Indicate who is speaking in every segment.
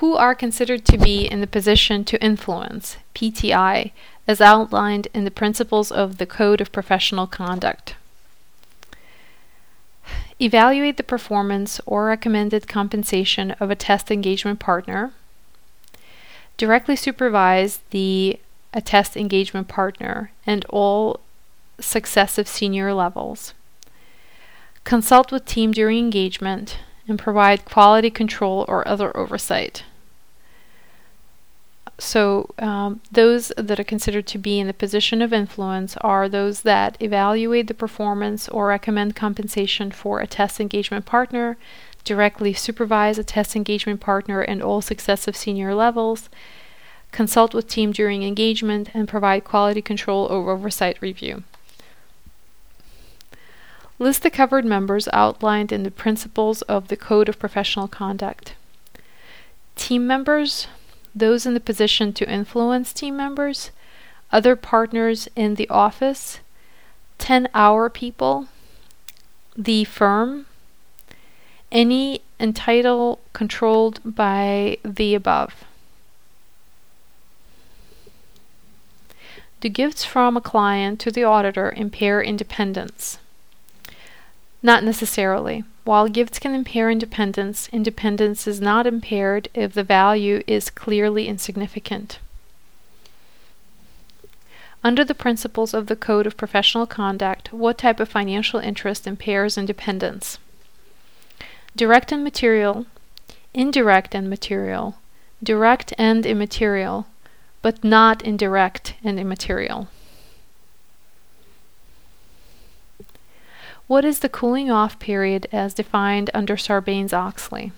Speaker 1: who are considered to be in the position to influence, PTI, as outlined in the principles of the Code of Professional Conduct. Evaluate the performance or recommended compensation of attest engagement partner. Directly supervise the attest engagement partner and all successive senior levels. Consult with team during engagement and provide quality control or other oversight. So, um, those that are considered to be in the position of influence are those that evaluate the performance or recommend compensation for attest engagement partner, directly supervise attest engagement partner and all successive senior levels, consult with team during engagement, and provide quality control or oversight review. List the covered members outlined in the principles of the Code of Professional Conduct. Team members, those in the position to influence team members, other partners in the office, 10 hour people, the firm, any entitle controlled by the above. Do gifts from a client to the auditor impair independence? Not necessarily. While gifts can impair independence, independence is not impaired if the value is clearly insignificant. Under the principles of the Code of Professional Conduct, what type of financial interest impairs independence? Direct and material, indirect and material, direct and immaterial, but not indirect and immaterial. What is the cooling off period as defined under Sarbanes Oxley?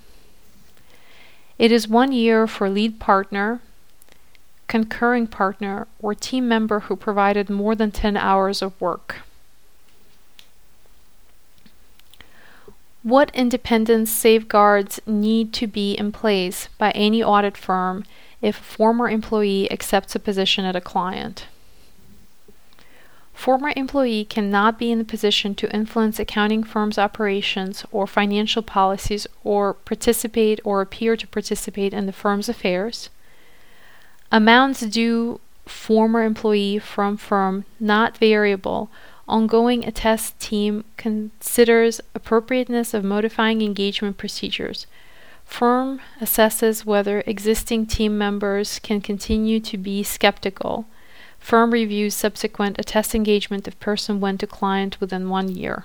Speaker 1: It is one year for lead partner, concurring partner, or team member who provided more than 10 hours of work. What independence safeguards need to be in place by any audit firm if a former employee accepts a position at a client? Former employee cannot be in the position to influence accounting firm's operations or financial policies or participate or appear to participate in the firm's affairs. Amounts due former employee from firm not variable. Ongoing attest team considers appropriateness of modifying engagement procedures. Firm assesses whether existing team members can continue to be skeptical Firm reviews subsequent attest engagement if person went to client within one year.